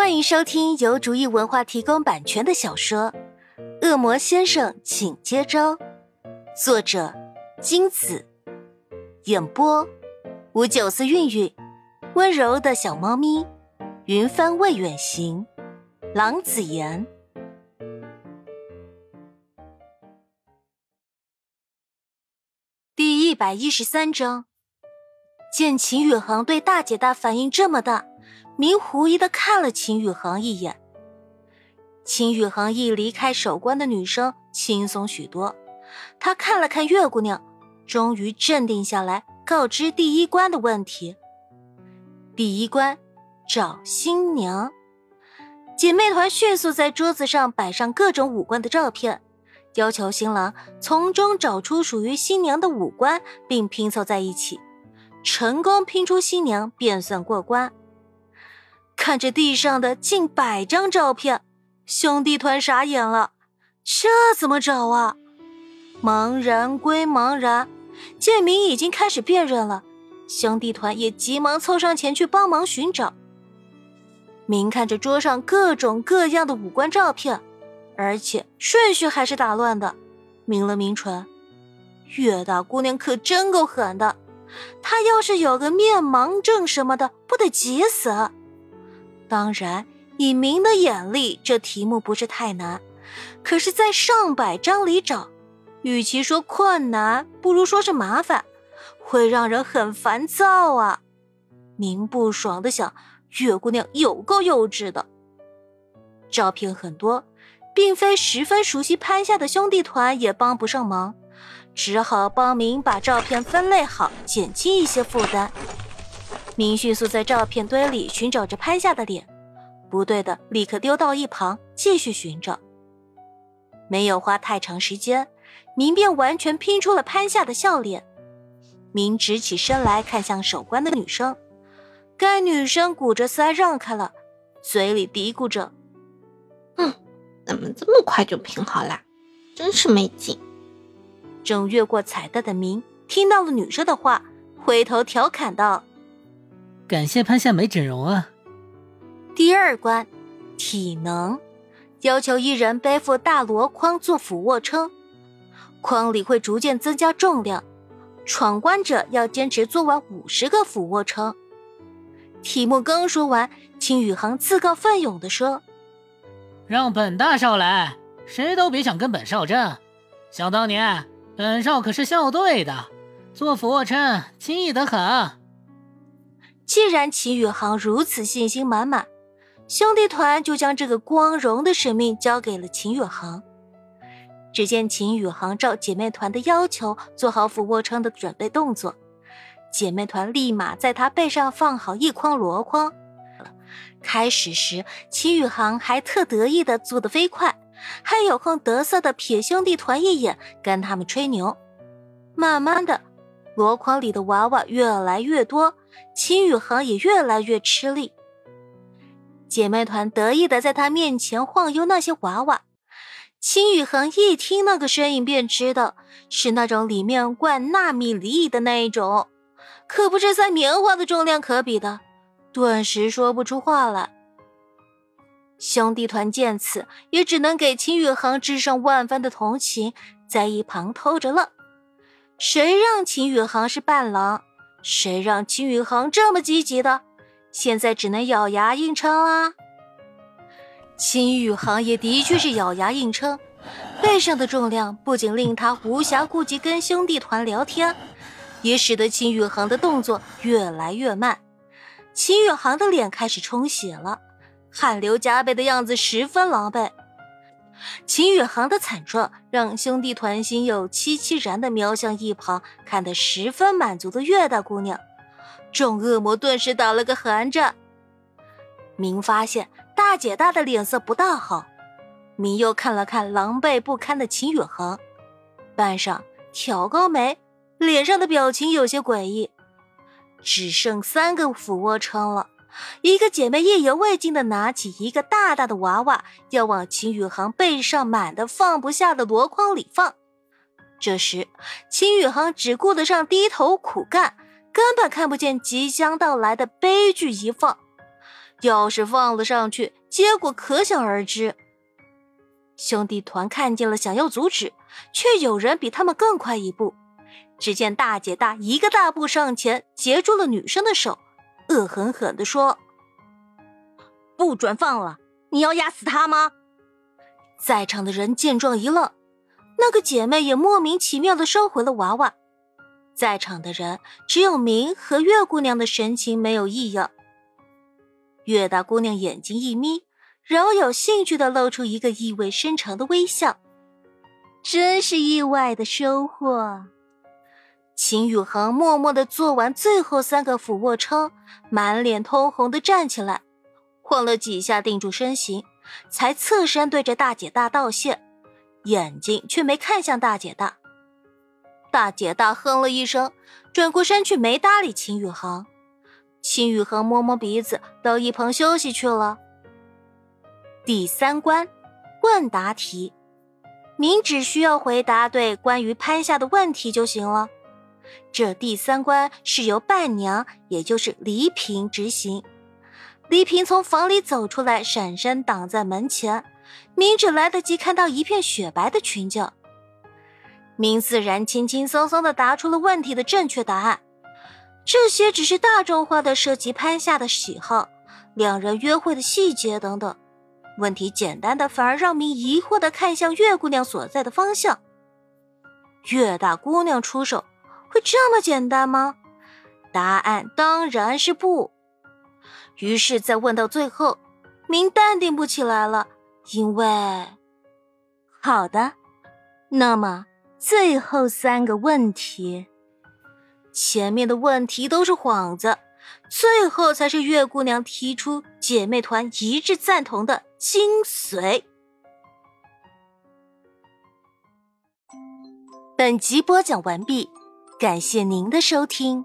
欢迎收听由竹意文化提供版权的小说《恶魔先生，请接招》，作者金子，演播吴九思、韵韵，温柔的小猫咪，云帆未远行，郎子言。第一百一十三章，见秦宇航对大姐大反应这么大。明狐疑的看了秦宇恒一眼。秦宇恒一离开守关的女生轻松许多，他看了看月姑娘，终于镇定下来，告知第一关的问题。第一关，找新娘。姐妹团迅速在桌子上摆上各种五官的照片，要求新郎从中找出属于新娘的五官，并拼凑在一起，成功拼出新娘便算过关。看着地上的近百张照片，兄弟团傻眼了，这怎么找啊？茫然归茫然，建明已经开始辨认了，兄弟团也急忙凑上前去帮忙寻找。明看着桌上各种各样的五官照片，而且顺序还是打乱的，抿了抿唇，月大姑娘可真够狠的，她要是有个面盲症什么的，不得急死？当然，以明的眼力，这题目不是太难。可是，在上百张里找，与其说困难，不如说是麻烦，会让人很烦躁啊！明不爽的想，月姑娘有够幼稚的。照片很多，并非十分熟悉潘夏的兄弟团也帮不上忙，只好帮明把照片分类好，减轻一些负担。明迅速在照片堆里寻找着潘夏的脸，不对的立刻丢到一旁，继续寻找。没有花太长时间，明便完全拼出了潘夏的笑脸。明直起身来看向守关的女生，该女生鼓着腮让开了，嘴里嘀咕着：“嗯，怎么这么快就拼好了？真是没劲。”正越过彩带的明听到了女生的话，回头调侃道。感谢潘夏没整容啊！第二关，体能，要求一人背负大箩筐做俯卧撑，筐里会逐渐增加重量，闯关者要坚持做完五十个俯卧撑。题目刚说完，秦宇航自告奋勇地说：“让本大少来，谁都别想跟本少争。想当年，本少可是校队的，做俯卧撑轻易得很。”既然秦宇航如此信心满满，兄弟团就将这个光荣的使命交给了秦宇航。只见秦宇航照姐妹团的要求做好俯卧撑的准备动作，姐妹团立马在他背上放好一筐箩筐。开始时，秦宇航还特得意的做得飞快，还有空得瑟的瞥兄弟团一眼，跟他们吹牛。慢慢的。箩筐里的娃娃越来越多，秦宇航也越来越吃力。姐妹团得意的在他面前晃悠那些娃娃，秦宇航一听那个声音便知道是那种里面灌纳米粒的那一种，可不是塞棉花的重量可比的，顿时说不出话来。兄弟团见此，也只能给秦宇航致上万分的同情，在一旁偷着乐。谁让秦宇航是伴郎？谁让秦宇航这么积极的？现在只能咬牙硬撑啦。秦宇航也的确是咬牙硬撑，背上的重量不仅令他无暇顾及跟兄弟团聊天，也使得秦宇航的动作越来越慢。秦宇航的脸开始充血了，汗流浃背的样子十分狼狈。秦宇航的惨状让兄弟团心有戚戚然的瞄向一旁看得十分满足的月大姑娘，众恶魔顿时打了个寒战。明发现大姐大的脸色不大好，明又看了看狼狈不堪的秦宇航，半晌挑高眉，脸上的表情有些诡异。只剩三个俯卧撑了。一个姐妹意犹未尽的拿起一个大大的娃娃，要往秦宇航背上满的放不下的箩筐里放。这时，秦宇航只顾得上低头苦干，根本看不见即将到来的悲剧一放。要是放了上去，结果可想而知。兄弟团看见了，想要阻止，却有人比他们更快一步。只见大姐大一个大步上前，截住了女生的手，恶狠狠地说：“不准放了！你要压死他吗？”在场的人见状一愣，那个姐妹也莫名其妙地收回了娃娃。在场的人只有明和月姑娘的神情没有异样。月大姑娘眼睛一眯，饶有兴趣地露出一个意味深长的微笑。真是意外的收获。秦宇恒默默地做完最后三个俯卧撑，满脸通红地站起来，晃了几下定住身形，才侧身对着大姐大道谢，眼睛却没看向大姐大。大姐大哼了一声，转过身去没搭理秦宇航。秦宇航摸摸鼻子，到一旁休息去了。第三关，问答题，您只需要回答对关于潘夏的问题就行了。这第三关是由伴娘，也就是黎萍执行。黎萍从房里走出来，闪身挡在门前。明只来得及看到一片雪白的裙角。明自然轻轻松松地答出了问题的正确答案。这些只是大众化的涉及潘夏的喜好、两人约会的细节等等。问题简单的反而让明疑惑地看向月姑娘所在的方向。月大姑娘出手。会这么简单吗？答案当然是不。于是，在问到最后，明淡定不起来了，因为……好的，那么最后三个问题，前面的问题都是幌子，最后才是月姑娘提出姐妹团一致赞同的精髓。本集播讲完毕。感谢您的收听。